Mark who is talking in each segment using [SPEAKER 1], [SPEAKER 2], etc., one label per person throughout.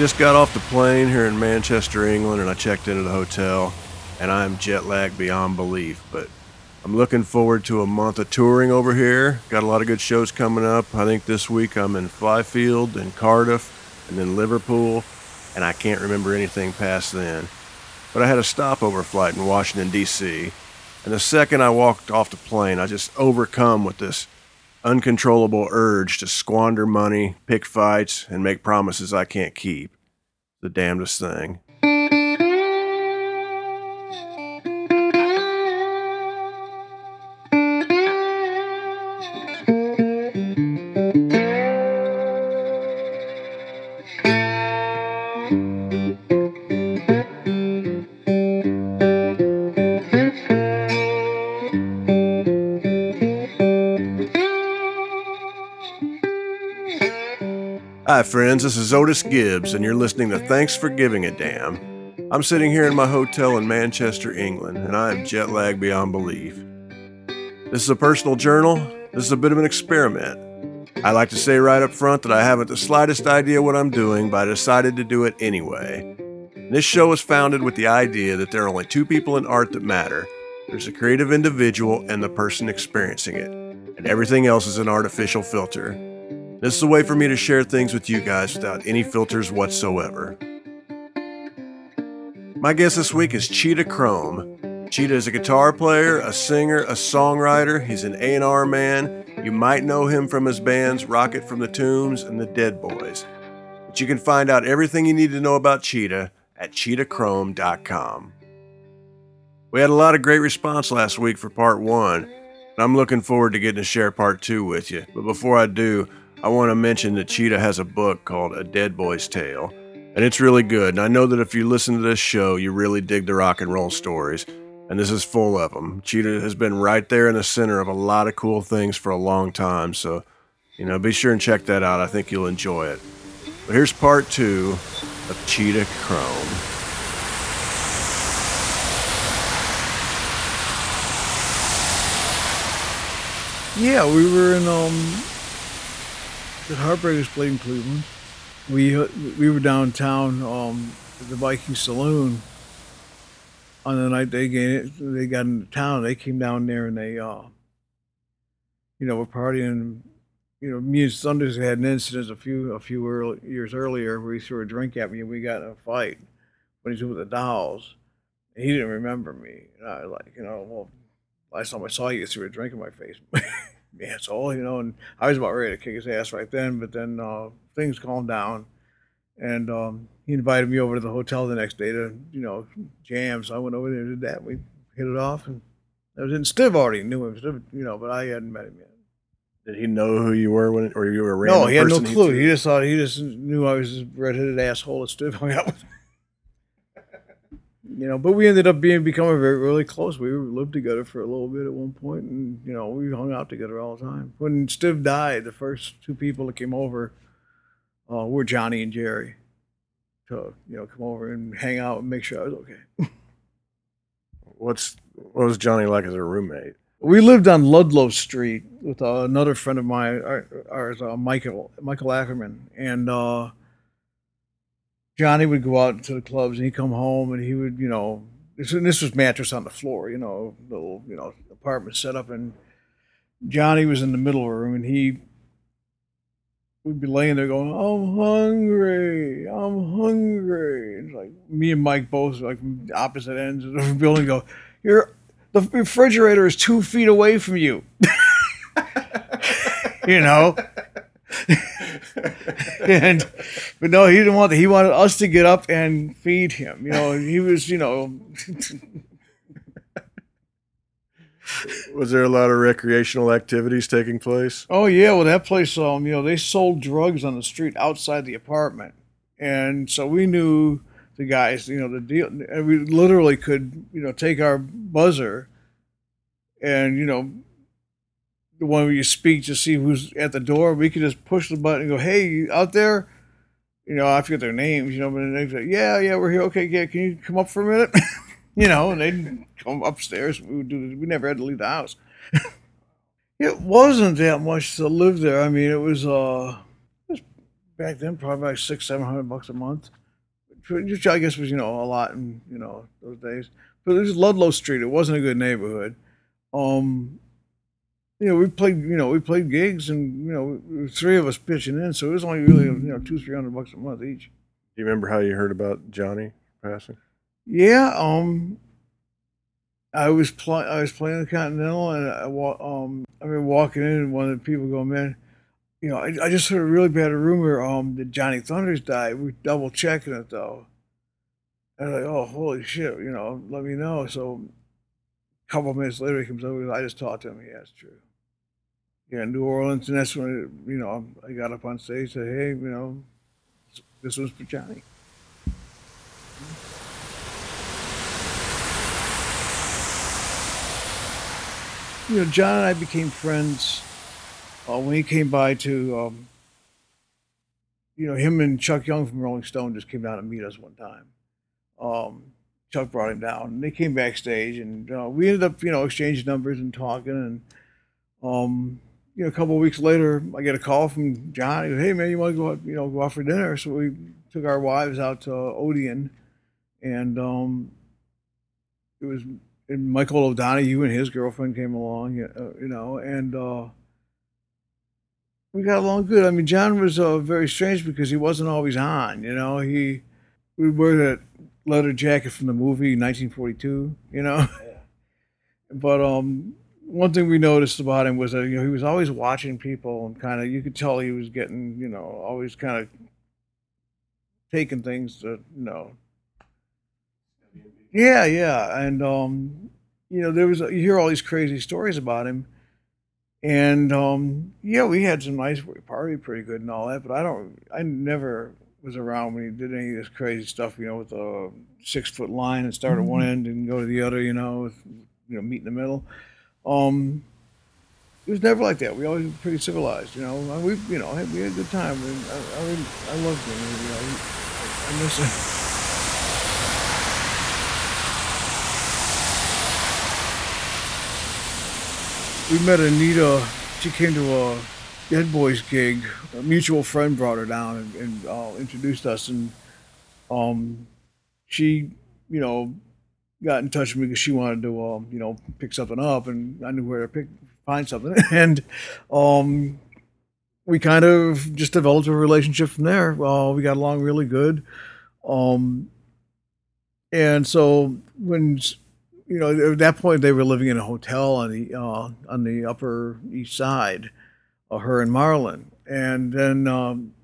[SPEAKER 1] just got off the plane here in Manchester, England, and I checked into the hotel, and I am jet lagged beyond belief. But I'm looking forward to a month of touring over here. Got a lot of good shows coming up. I think this week I'm in Flyfield and Cardiff, and then Liverpool, and I can't remember anything past then. But I had a stopover flight in Washington, D.C., and the second I walked off the plane, I just overcome with this uncontrollable urge to squander money, pick fights, and make promises I can't keep. The damnedest thing. Hi, friends. This is Otis Gibbs, and you're listening to Thanks for Giving a Damn. I'm sitting here in my hotel in Manchester, England, and I am jet lagged beyond belief. This is a personal journal. This is a bit of an experiment. I like to say right up front that I haven't the slightest idea what I'm doing, but I decided to do it anyway. This show was founded with the idea that there are only two people in art that matter there's a creative individual and the person experiencing it, and everything else is an artificial filter. This is a way for me to share things with you guys without any filters whatsoever. My guest this week is Cheetah Chrome. Cheetah is a guitar player, a singer, a songwriter. He's an A&R man. You might know him from his bands Rocket from the Tombs and the Dead Boys. But you can find out everything you need to know about Cheetah at cheetahchrome.com. We had a lot of great response last week for part one, and I'm looking forward to getting to share part two with you. But before I do, I want to mention that Cheetah has a book called A Dead Boy's Tale, and it's really good. And I know that if you listen to this show, you really dig the rock and roll stories, and this is full of them. Cheetah has been right there in the center of a lot of cool things for a long time, so you know, be sure and check that out. I think you'll enjoy it. But here's part two of Cheetah Chrome.
[SPEAKER 2] Yeah, we were in um the Heartbreakers played in Cleveland. We we were downtown um at the Viking Saloon on the night they get they got into town. They came down there and they uh you know were partying. You know, me and Thunders had an incident a few a few early, years earlier where he threw a drink at me and we got in a fight when he was with the Dolls. And he didn't remember me. And I was like, you know, well, last time I saw you, you threw a drink in my face. yeah, it's all you know. And I was about ready to kick his ass right then, but then uh, things calmed down, and um, he invited me over to the hotel the next day to you know jam. So I went over there and did that. We hit it off, and I was in. Steve already knew him, Steve, you know, but I hadn't met him yet.
[SPEAKER 1] Did he know who you were when, or you were a random
[SPEAKER 2] No, he had no clue. He just thought he just knew I was this redheaded asshole that Steve hung out with. You know, but we ended up being becoming very really close. We lived together for a little bit at one point, and you know, we hung out together all the time. When Steve died, the first two people that came over uh, were Johnny and Jerry to you know come over and hang out and make sure I was okay.
[SPEAKER 1] What's what was Johnny like as a roommate?
[SPEAKER 2] We lived on Ludlow Street with uh, another friend of mine, our- ours, uh, Michael Michael Ackerman, and uh, Johnny would go out to the clubs and he'd come home and he would, you know, this, and this was mattress on the floor, you know, little, you know, apartment set up, and Johnny was in the middle room and he would be laying there going, "I'm hungry, I'm hungry." It's like me and Mike both like opposite ends of the building go, "You're the refrigerator is two feet away from you." you know. and but no, he didn't want that. He wanted us to get up and feed him. You know, he was, you know,
[SPEAKER 1] Was there a lot of recreational activities taking place?
[SPEAKER 2] oh yeah, well that place, um, you know, they sold drugs on the street outside the apartment, and so we knew the guys, you know, the deal, and we literally could, you know, take our buzzer, and you know, the one where you speak to see who's at the door, we could just push the button and go, "Hey, you out there?" You know, I forget their names, you know, but they say, "Yeah, yeah, we're here. Okay, yeah, can you come up for a minute?" you know, and they'd come upstairs. We would do. We never had to leave the house. it wasn't that much to live there. I mean, it was uh, it was back then probably like six, seven hundred bucks a month, which I guess was you know a lot in you know those days. But it was Ludlow Street. It wasn't a good neighborhood. Um, you know, we played, you know, we played gigs, and you know, three of us pitching in, so it was only really, you know, two, three hundred bucks a month each.
[SPEAKER 1] Do you remember how you heard about Johnny passing?
[SPEAKER 2] Yeah, um, I was playing, I was playing the Continental, and I um, I remember walking in, and one of the people go, "Man, you know, I, I just heard a really bad rumor, um, that Johnny Thunders died. We double checking it though." And I'm like, "Oh, holy shit!" You know, let me know. So, a couple minutes later, he comes over. I just talked to him. Yeah, it's true yeah, New Orleans, and that's when you know I got up on stage, and said, "Hey, you know, this was for Johnny." You know, John and I became friends uh, when he came by to, um, you know, him and Chuck Young from Rolling Stone just came down to meet us one time. Um, Chuck brought him down, and they came backstage, and uh, we ended up, you know, exchanging numbers and talking, and um, you know, a couple of weeks later, I get a call from John. He goes, "Hey man, you want to go out, you know, go out for dinner?" So we took our wives out to Odeon, and um, it was and Michael O'Donoghue and his girlfriend came along, uh, you know, and uh, we got along good. I mean, John was uh, very strange because he wasn't always on, you know. He we wear that leather jacket from the movie 1942, you know. Yeah. but um, one thing we noticed about him was that you know he was always watching people and kind of you could tell he was getting you know always kind of taking things that you know. Yeah yeah and um you know there was you hear all these crazy stories about him. And um yeah we had some nice we partied pretty good and all that but i don't i never was around when he did any of this crazy stuff you know with a six foot line and start at one mm-hmm. end and go to the other you know with, you know meet in the middle um, it was never like that. We always were pretty civilized, you know. We, you know, we had a good time. I, I, I loved him. You know, I, I miss him. We met Anita. She came to a Dead Boys gig. A mutual friend brought her down and, and uh, introduced us, and um, she, you know, got in touch with me because she wanted to, um, you know, pick something up, and I knew where to pick find something, and um, we kind of just developed a relationship from there. Well, we got along really good, um, and so when you know at that point they were living in a hotel on the uh, on the Upper East Side, uh, her and Marlon, and then um,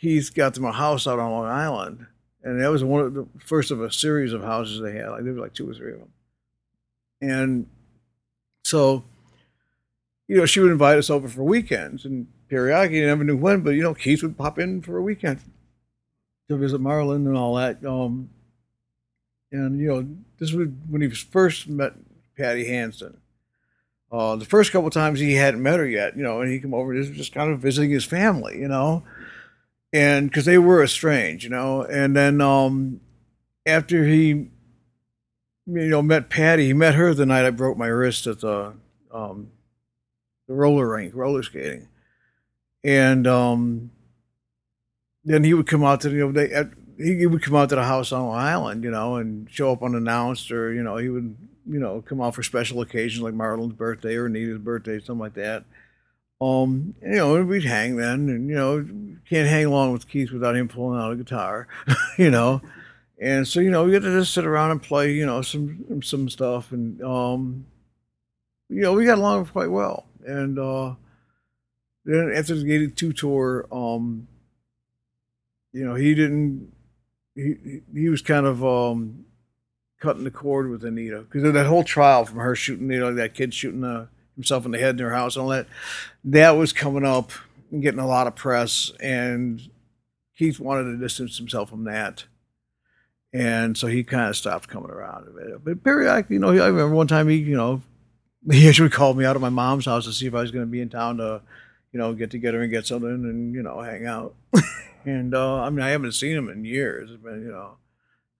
[SPEAKER 2] Keith got them a house out on Long Island and that was one of the first of a series of houses they had. Like there were like two or three of them, and so you know she would invite us over for weekends, and periodically you never knew when, but you know Keith would pop in for a weekend to visit Marlon and all that. Um, and you know this was when he first met Patty Hansen. Uh, the first couple times he hadn't met her yet, you know, and he came over just kind of visiting his family, you know and because they were estranged, you know. And then um, after he, you know, met Patty, he met her the night I broke my wrist at the um, the roller rink, roller skating, and um, then he would come out to the you know they. At, he would come out to the house on Long Island, you know, and show up unannounced, or you know, he would, you know, come out for special occasions like Marlon's birthday or Anita's birthday, something like that. Um, you know, we'd hang then, and you know, can't hang along with Keith without him pulling out a guitar, you know. And so, you know, we had to just sit around and play, you know, some some stuff, and um, you know, we got along quite well. And uh, then after the Gated Two tour, um, you know, he didn't. He he was kind of um, cutting the cord with Anita because that whole trial from her shooting, you know, that kid shooting the himself in the head in their house and all that. That was coming up and getting a lot of press, and Keith wanted to distance himself from that. And so he kind of stopped coming around. But periodically, you know, I remember one time he, you know, he actually called me out of my mom's house to see if I was going to be in town to, you know, get together and get something and, you know, hang out. and, uh, I mean, I haven't seen him in years. Been, you know,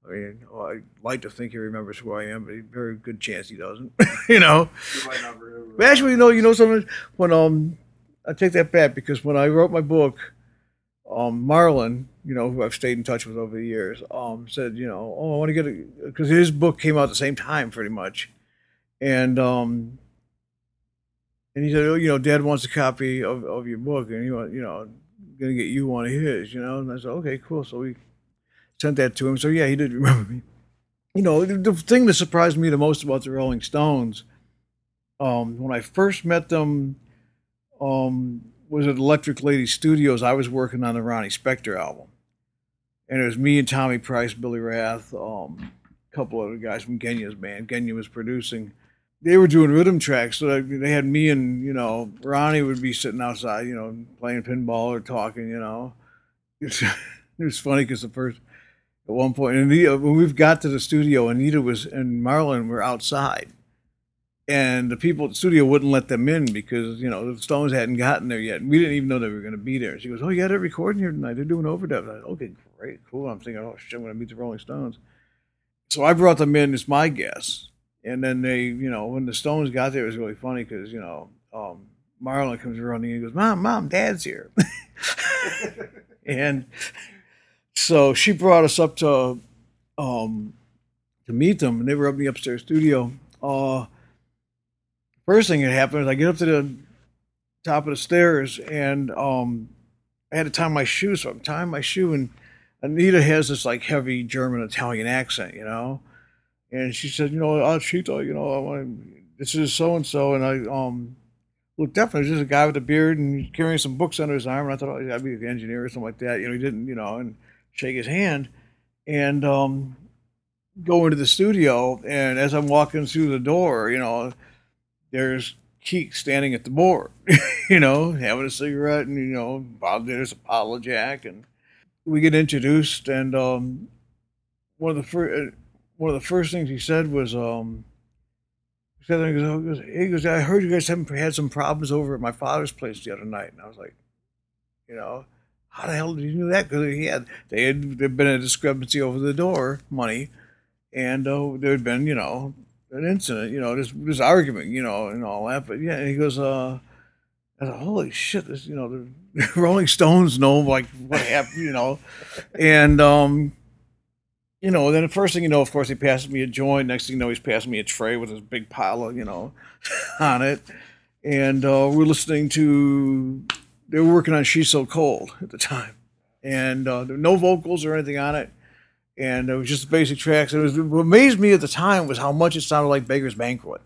[SPEAKER 2] I mean, well, I like to think he remembers who I am, but very good chance he doesn't. you know. But actually, you know, you know something. When um, I take that back because when I wrote my book, um, Marlon, you know, who I've stayed in touch with over the years, um, said, you know, oh, I want to get it because his book came out at the same time, pretty much, and um, and he said, oh, you know, Dad wants a copy of, of your book, and he want, you know, gonna get you one of his, you know, and I said, okay, cool. So we sent that to him. So yeah, he did remember me. You know, the, the thing that surprised me the most about the Rolling Stones, um, when I first met them, um, was at Electric Lady Studios. I was working on the Ronnie Spector album, and it was me and Tommy Price, Billy Rath, um, a couple other guys from Genya's band. Genya was producing. They were doing rhythm tracks, so they had me and you know Ronnie would be sitting outside, you know, playing pinball or talking. You know, it was funny because the first at one point, and Anita, when we got to the studio, Anita was and Marlon were outside and the people at the studio wouldn't let them in because you know the Stones hadn't gotten there yet. And we didn't even know they were going to be there. She goes, "Oh, got it recording here tonight? They're doing overdub." I said, "Okay, great, cool." I'm thinking, "Oh shit, I'm going to meet the Rolling Stones." So I brought them in as my guests, and then they, you know, when the Stones got there, it was really funny because you know um, Marlon comes running and goes, "Mom, mom, Dad's here," and so she brought us up to um, to meet them, and they were up in the upstairs studio. Uh, first thing that happened is I get up to the top of the stairs and um, I had to tie my shoe, so I'm tying my shoe, and Anita has this like heavy German Italian accent, you know, and she said, you know, oh, Chito, you know, I want this is so and so, and I um looked there's just a guy with a beard and carrying some books under his arm, and I thought, oh, I'd be an engineer or something like that, you know, he didn't, you know, and shake his hand, and um go into the studio, and as I'm walking through the door, you know there's Keef standing at the board, you know, having a cigarette, and you know, there's a bottle of Jack, and we get introduced, and um, one of the first uh, one of the first things he said was, um, he goes, I heard you guys had some problems over at my father's place the other night, and I was like, you know, how the hell did you know that? Because he had they had there been a discrepancy over the door money, and uh, there had been you know an incident, you know, this this argument, you know, and all that. But yeah, he goes, uh, thought, holy shit, this, you know, the Rolling Stones know like what happened, you know, and um, you know, then the first thing you know, of course, he passes me a joint. Next thing you know, he's passing me a tray with this big pile of, you know, on it, and uh, we're listening to. They were working on "She's So Cold" at the time, and uh, there were no vocals or anything on it and it was just basic tracks. It was what amazed me at the time was how much it sounded like Beggars Banquet,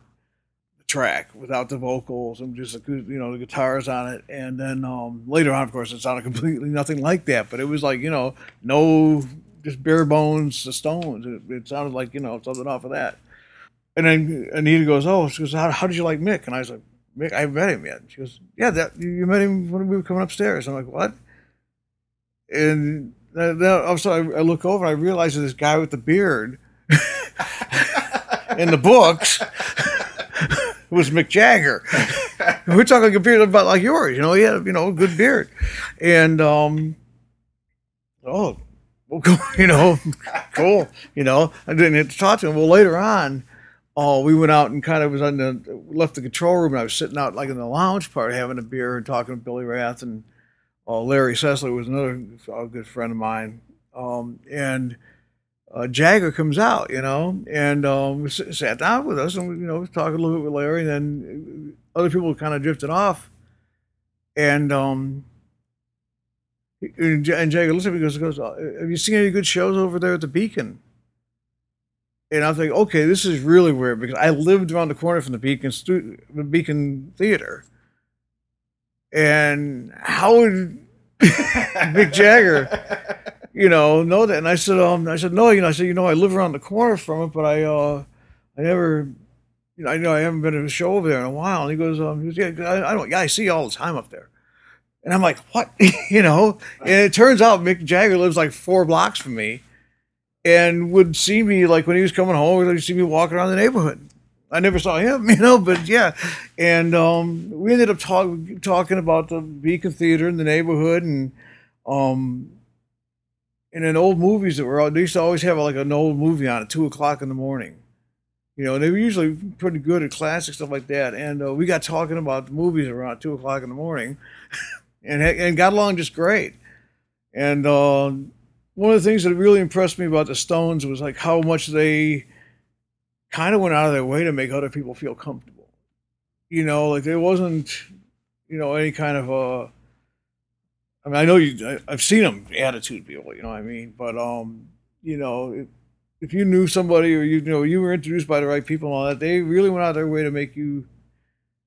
[SPEAKER 2] the track without the vocals and just you know the guitars on it. And then um, later on, of course, it sounded completely nothing like that. But it was like you know no just bare bones, the Stones. It, it sounded like you know something off of that. And then Anita goes, "Oh, she goes, how, how did you like Mick?" And I was like, "Mick, I met him yet." She goes, "Yeah, that you met him when we were coming upstairs." I'm like, "What?" And then also I look over and I realize this guy with the beard in the books was Mick Jagger. We're talking a beard about like yours, you know. He had you know a good beard, and um, oh, well, you know, cool, you know. I didn't have to talk to him. Well, later on, oh, we went out and kind of was on the left the control room, and I was sitting out like in the lounge part having a beer and talking to Billy Rath and uh, Larry Cecily was another uh, good friend of mine, um, and uh, Jagger comes out, you know, and um, sat down with us, and you know, talked a little bit with Larry. And then other people kind of drifted off, and um, and Jagger looks at me and goes, "Have you seen any good shows over there at the Beacon?" And I was like, okay, this is really weird because I lived around the corner from the Beacon, stu- the Beacon Theater and how would Mick Jagger, you know, know that? And I said, um, I said, no, you know, I said, you know, I live around the corner from it, but I, uh, I never, you know, I know I haven't been to a show over there in a while. And he goes, um, he goes, yeah, I, I don't, yeah, I see you all the time up there. And I'm like, what? you know? And it turns out Mick Jagger lives like four blocks from me and would see me like when he was coming home, he'd see me walking around the neighborhood. I never saw him, you know, but yeah. And um, we ended up talk, talking about the Beacon Theater in the neighborhood and um, and old movies that were they used to always have like an old movie on at two o'clock in the morning. You know, and they were usually pretty good at classic stuff like that. And uh, we got talking about the movies around two o'clock in the morning, and and got along just great. And uh, one of the things that really impressed me about the Stones was like how much they kind of went out of their way to make other people feel comfortable. You know, like there wasn't, you know, any kind of a. I mean, I know you. I, I've seen them attitude people. You know what I mean? But um, you know, if, if you knew somebody or you, you know you were introduced by the right people and all that, they really went out of their way to make you,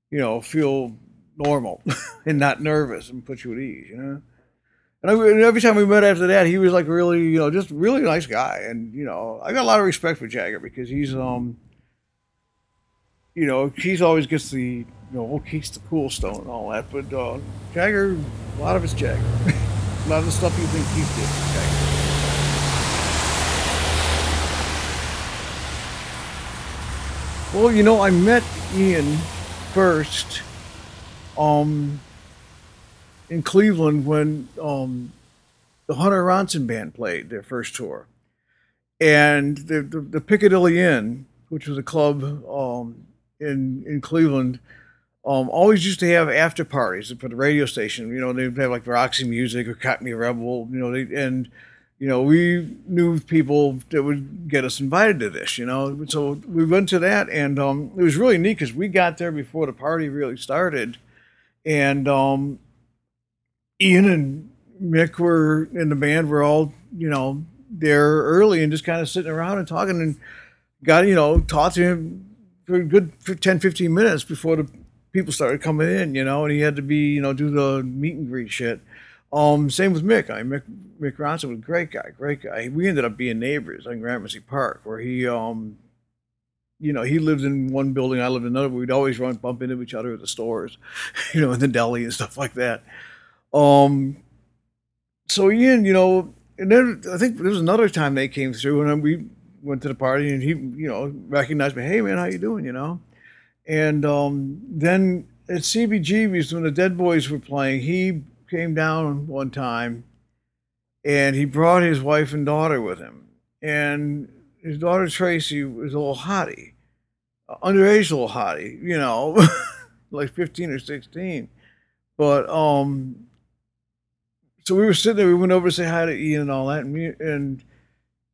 [SPEAKER 2] you know, feel normal and not nervous and put you at ease. You know. And, every time we met after that, he was like really, you know, just really nice guy. And you know, I got a lot of respect for Jagger because he's, um, you know, Keith always gets the, you know, Keith's the cool stone and all that, but uh, Jagger, a lot of it's Jagger. a lot of the stuff you think Keith did, Jagger. Well, you know, I met Ian first, um, in Cleveland when um, the Hunter Ronson band played their first tour, and the the, the Piccadilly Inn, which was a club um, in in Cleveland, um, always used to have after parties for the radio station. You know, they'd have like Roxy Music or Cockney Rebel. You know, they and you know we knew people that would get us invited to this. You know, so we went to that, and um, it was really neat because we got there before the party really started, and um, Ian and Mick were in the band. We're all you know there early and just kind of sitting around and talking and got you know talked to him for a good 10 15 minutes before the people started coming in you know and he had to be you know do the meet and greet shit. Um same with mick. I mick mick ronson was a great guy great guy. We ended up being neighbors on gramercy park where he um you know he lived in one building i lived in another we'd always run bump into each other at the stores you know in the deli and stuff like that um so ian you know and then I think there was another time they came through, and we went to the party, and he, you know, recognized me. Hey, man, how you doing? You know, and um, then at CBGB's when the Dead Boys were playing, he came down one time, and he brought his wife and daughter with him, and his daughter Tracy was a little hottie, underage a little hottie, you know, like fifteen or sixteen, but um so we were sitting there. We went over to say hi to Ian and all that, and and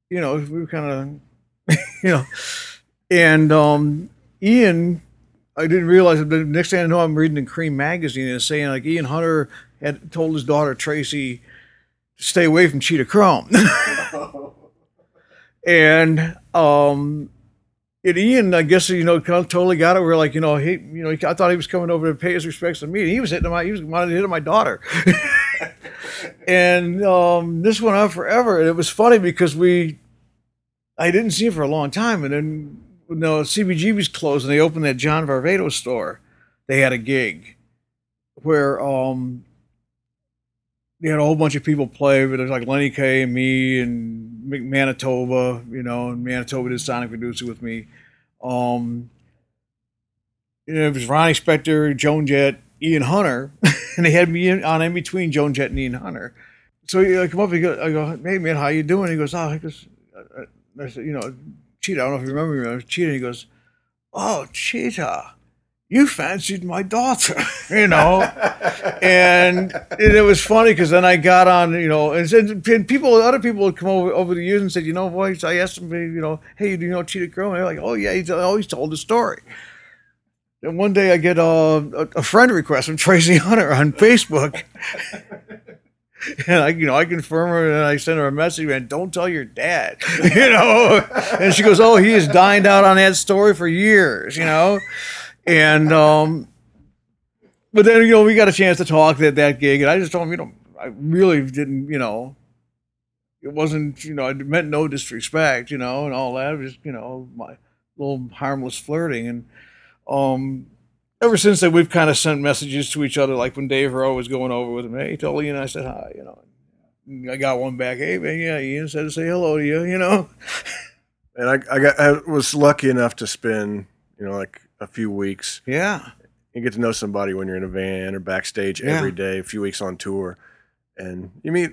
[SPEAKER 2] you know we were kind of, you know, and um, Ian, I didn't realize it. The next thing I know, I'm reading in Creem magazine and it's saying like Ian Hunter had told his daughter Tracy to stay away from Cheetah Chrome, and um. And Ian, I guess you know, kind of totally got it. We're like, you know, he, you know, I thought he was coming over to pay his respects to me. And he was hitting my, he was wanted to hit my daughter. and um, this went on forever. And it was funny because we, I didn't see him for a long time. And then, you know, CBG was closed and they opened that John Varvatos store. They had a gig where um, they had a whole bunch of people play. But there's like Lenny Kaye and me and Manitoba, you know, and Manitoba did Sonic Reducer with me. Um, know, it was Ronnie Spector, Joan Jett, Ian Hunter, and they had me on in between Joan Jett and Ian Hunter. So I come up, he go, I go, hey man, how you doing? He goes, oh, goes, I said, you know, Cheetah. I don't know if you remember me. I was Cheetah. He goes, oh, Cheetah, you fancied my daughter, you know, and, and it was funny because then I got on, you know, and, said, and people, other people would come over over the years and said, you know, boys, I asked them, you know, hey, do you know Cheetah Chrome? And they're like, oh yeah, he's always told the story. And one day I get a, a, friend request from Tracy Hunter on Facebook. and I, you know, I confirm her and I send her a message and don't tell your dad, you know. And she goes, "Oh, he has dined out on that story for years, you know." And um, but then you know we got a chance to talk at that gig, and I just told him, you know, I really didn't, you know, it wasn't, you know, I meant no disrespect, you know, and all that. It was you know, my little harmless flirting, and um, ever since then, we've kind of sent messages to each other. Like when Dave Rowe was going over with him, hey, told Ian I said hi, you know. I got one back. Hey, man, yeah, Ian said to say hello to you, you know.
[SPEAKER 1] And I, I got, I was lucky enough to spend, you know, like a few weeks.
[SPEAKER 2] Yeah.
[SPEAKER 1] You get to know somebody when you're in a van or backstage
[SPEAKER 2] Yeah.
[SPEAKER 1] every day, a few weeks on tour, and you meet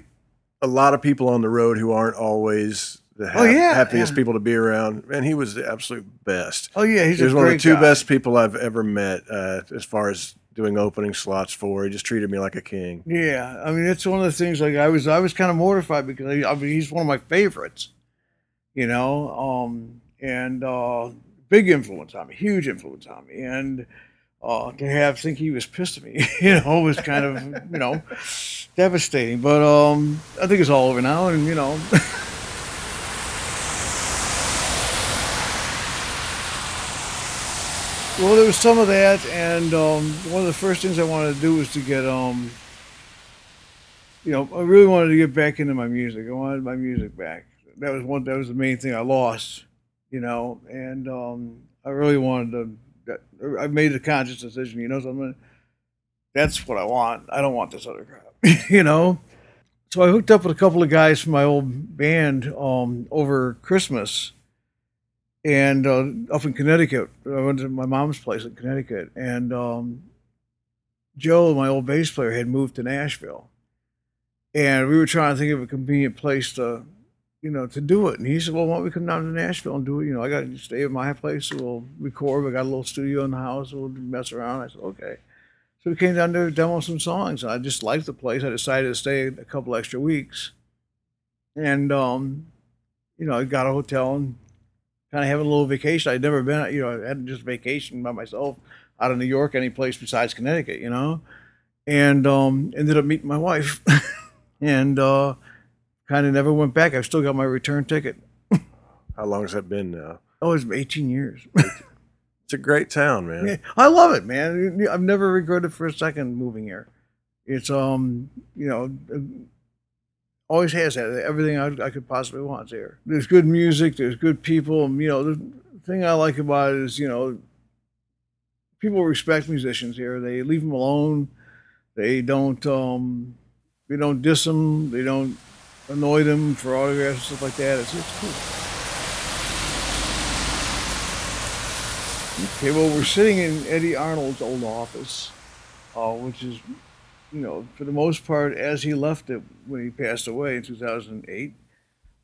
[SPEAKER 1] a lot of people on the road who aren't always the hap-
[SPEAKER 2] Oh, yeah,
[SPEAKER 1] happiest
[SPEAKER 2] yeah.
[SPEAKER 1] people to be around. And he was the absolute best.
[SPEAKER 2] Oh yeah, he's
[SPEAKER 1] He was one of the two
[SPEAKER 2] guy.
[SPEAKER 1] best people I've ever met uh, as far as doing opening slots for. He just treated me like a king.
[SPEAKER 2] Yeah, I mean, it's one of the things. Like I was, I was kind of mortified because I, I mean, he's one of my favorites, you know, um, and uh, big influence on me, huge influence on me, and uh, to have think he was pissed at me, you know, was kind of you know devastating. But um, I think it's all over now, and you know. Well, there was some of that, and um, one of the first things I wanted to do was to get, um, you know, I really wanted to get back into my music. I wanted my music back. That was one. That was the main thing I lost, you know, and um, I really wanted to. I made a conscious decision. You know something? That's what I want. I don't want this other crap. you know. So I hooked up with a couple of guys from my old band um, over Christmas and uh, up in Connecticut. I went to my mom's place in Connecticut, and um, Joe, my old bass player, had moved to Nashville, and we were trying to think of a convenient place to, you know, to do it. And he said, "Well, why don't we come down to Nashville and do it? You know, I got to stay at my place. We'll record. We got a little studio in the house. We'll mess around." I said, "Okay." So we came down to demo some songs. and I just liked the place. I decided to stay a couple extra weeks, and um, you know, I got a hotel and kind of having a little vacation. I'd never been, you know, I hadn't just vacation by myself out of New York, any place besides Connecticut, you know, and um, ended up meeting my wife, and uh, kind of never went back. I've still got my return ticket.
[SPEAKER 1] How long has that been now?
[SPEAKER 2] Oh, it's 18 years.
[SPEAKER 1] It's a great town, man.
[SPEAKER 2] Yeah, I love it, man. I've never regretted for a second moving here. It's um, you know, always has that. everything I, I could possibly want here. There's good music, there's good people. You know, the thing I like about it is, you know, people respect musicians here. They leave them alone. They don't um, they don't diss them. They don't annoy them for autographs and stuff like that. It's, it's cool. Okay, well, we're sitting in Eddy Arnold's old office, uh, which is, you know, for the most part, as he left it when he passed away in 2008.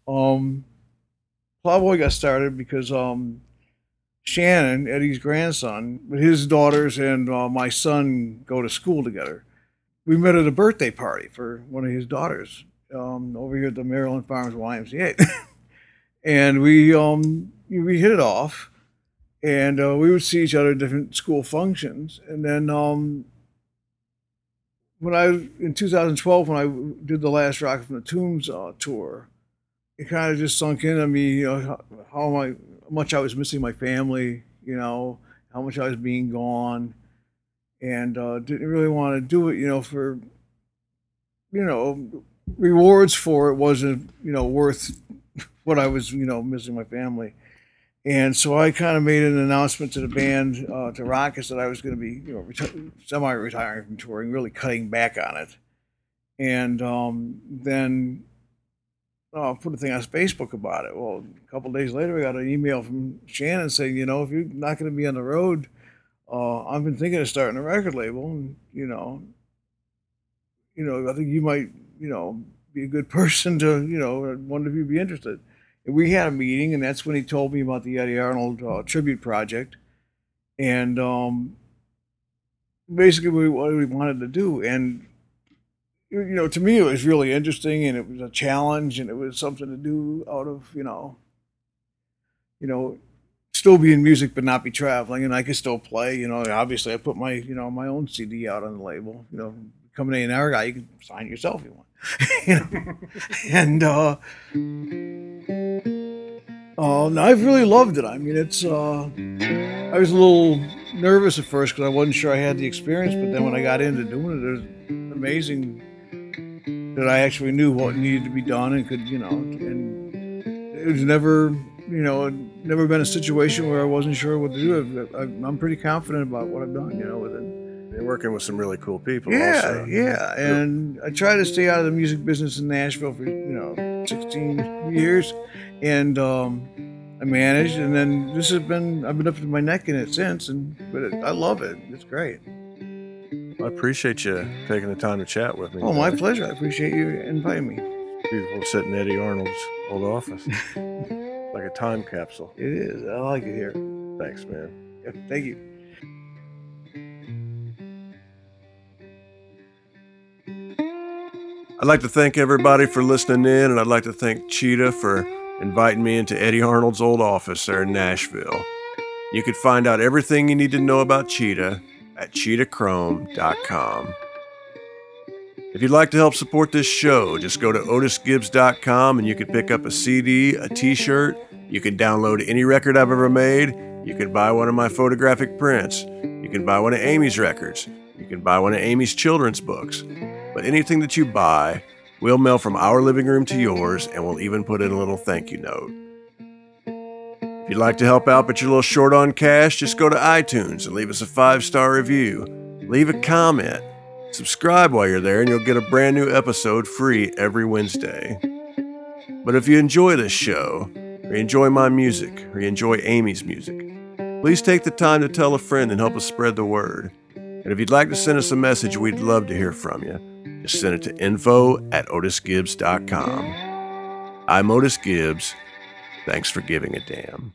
[SPEAKER 2] Um, Plowboy got started because um, Shannon, Eddy's grandson, his daughters and uh, my son go to school together. We met at a birthday party for one of his daughters um, over here at the Maryland Farms YMCA, and we um, we hit it off and uh, we would see each other at different school functions. And then um, when I in 2012 when I did the last Rocket from the Tombs uh, tour, it kind of just sunk in into me, you know, how, how I, much I was missing my family, you know, how much I was being gone, and uh, didn't really want to do it, you know, for you know rewards for it wasn't you know worth what I was you know missing my family. And so I kind of made an announcement to the band, uh, to Rockets, that I was going to be, you know, reti- semi-retiring from touring, really cutting back on it. And um, then uh, put a thing on Facebook about it. Well, a couple days later, I got an email from Shannon saying, you know, if you're not going to be on the road, uh, I've been thinking of starting a record label, and you know, you know, I think you might, you know, be a good person to, you know, one of you be interested we had a meeting, and that's when he told me about the Eddy Arnold uh, tribute project, and um, basically what we wanted to do. And you know, to me, it was really interesting, and it was a challenge, and it was something to do out of you know, you know, still be in music but not be traveling, and I could still play. You know, obviously, I put my you know my own CD out on the label. You know, coming in an hour guy, you can sign yourself if you want. you know, and. uh Oh, I've really loved it. I mean, it's. Uh, I was a little nervous at first because I wasn't sure I had the experience, but then when I got into doing it, it was amazing that I actually knew what needed to be done and could, you know, and it was never, you know, never been a situation where I wasn't sure what to do. I, am pretty confident about what I've done, you know, with it.
[SPEAKER 1] You're working with some really cool people.
[SPEAKER 2] Yeah,
[SPEAKER 1] also.
[SPEAKER 2] yeah, and I try to stay out of the music business in Nashville for you know 16 years, and um, I managed, and then this has been I've been up to my neck in it since, and but it, I love it. It's great.
[SPEAKER 1] I appreciate you taking the time to chat with me.
[SPEAKER 2] Oh, my pleasure. I appreciate you inviting me.
[SPEAKER 1] Beautiful to sit in Eddy Arnold's old office, like a time capsule.
[SPEAKER 2] It is. I like it here.
[SPEAKER 1] Thanks, man.
[SPEAKER 2] Yeah, thank you.
[SPEAKER 1] I'd like to thank everybody for listening in, and I'd like to thank Cheetah for inviting me into Eddy Arnold's old office there in Nashville. You can find out everything you need to know about Cheetah at cheetahchrome.com. If you'd like to help support this show, just go to otisgibbs.com and you can pick up a CD, a t shirt. You can download any record I've ever made. You can buy one of my photographic prints. You can buy one of Amy's records. You can buy one of Amy's children's books. But anything that you buy, we'll mail from our living room to yours and we'll even put in a little thank you note. If you'd like to help out but you're a little short on cash, just go to iTunes and leave us a five star review. Leave a comment. Subscribe while you're there, and you'll get a brand new episode free every Wednesday. But if you enjoy this show, or you enjoy my music, or you enjoy Amy's music, please take the time to tell a friend and help us spread the word. And if you'd like to send us a message, we'd love to hear from you. Just send it to info at otisgibbs.com. I'm Otis Gibbs. Thanks for giving a damn.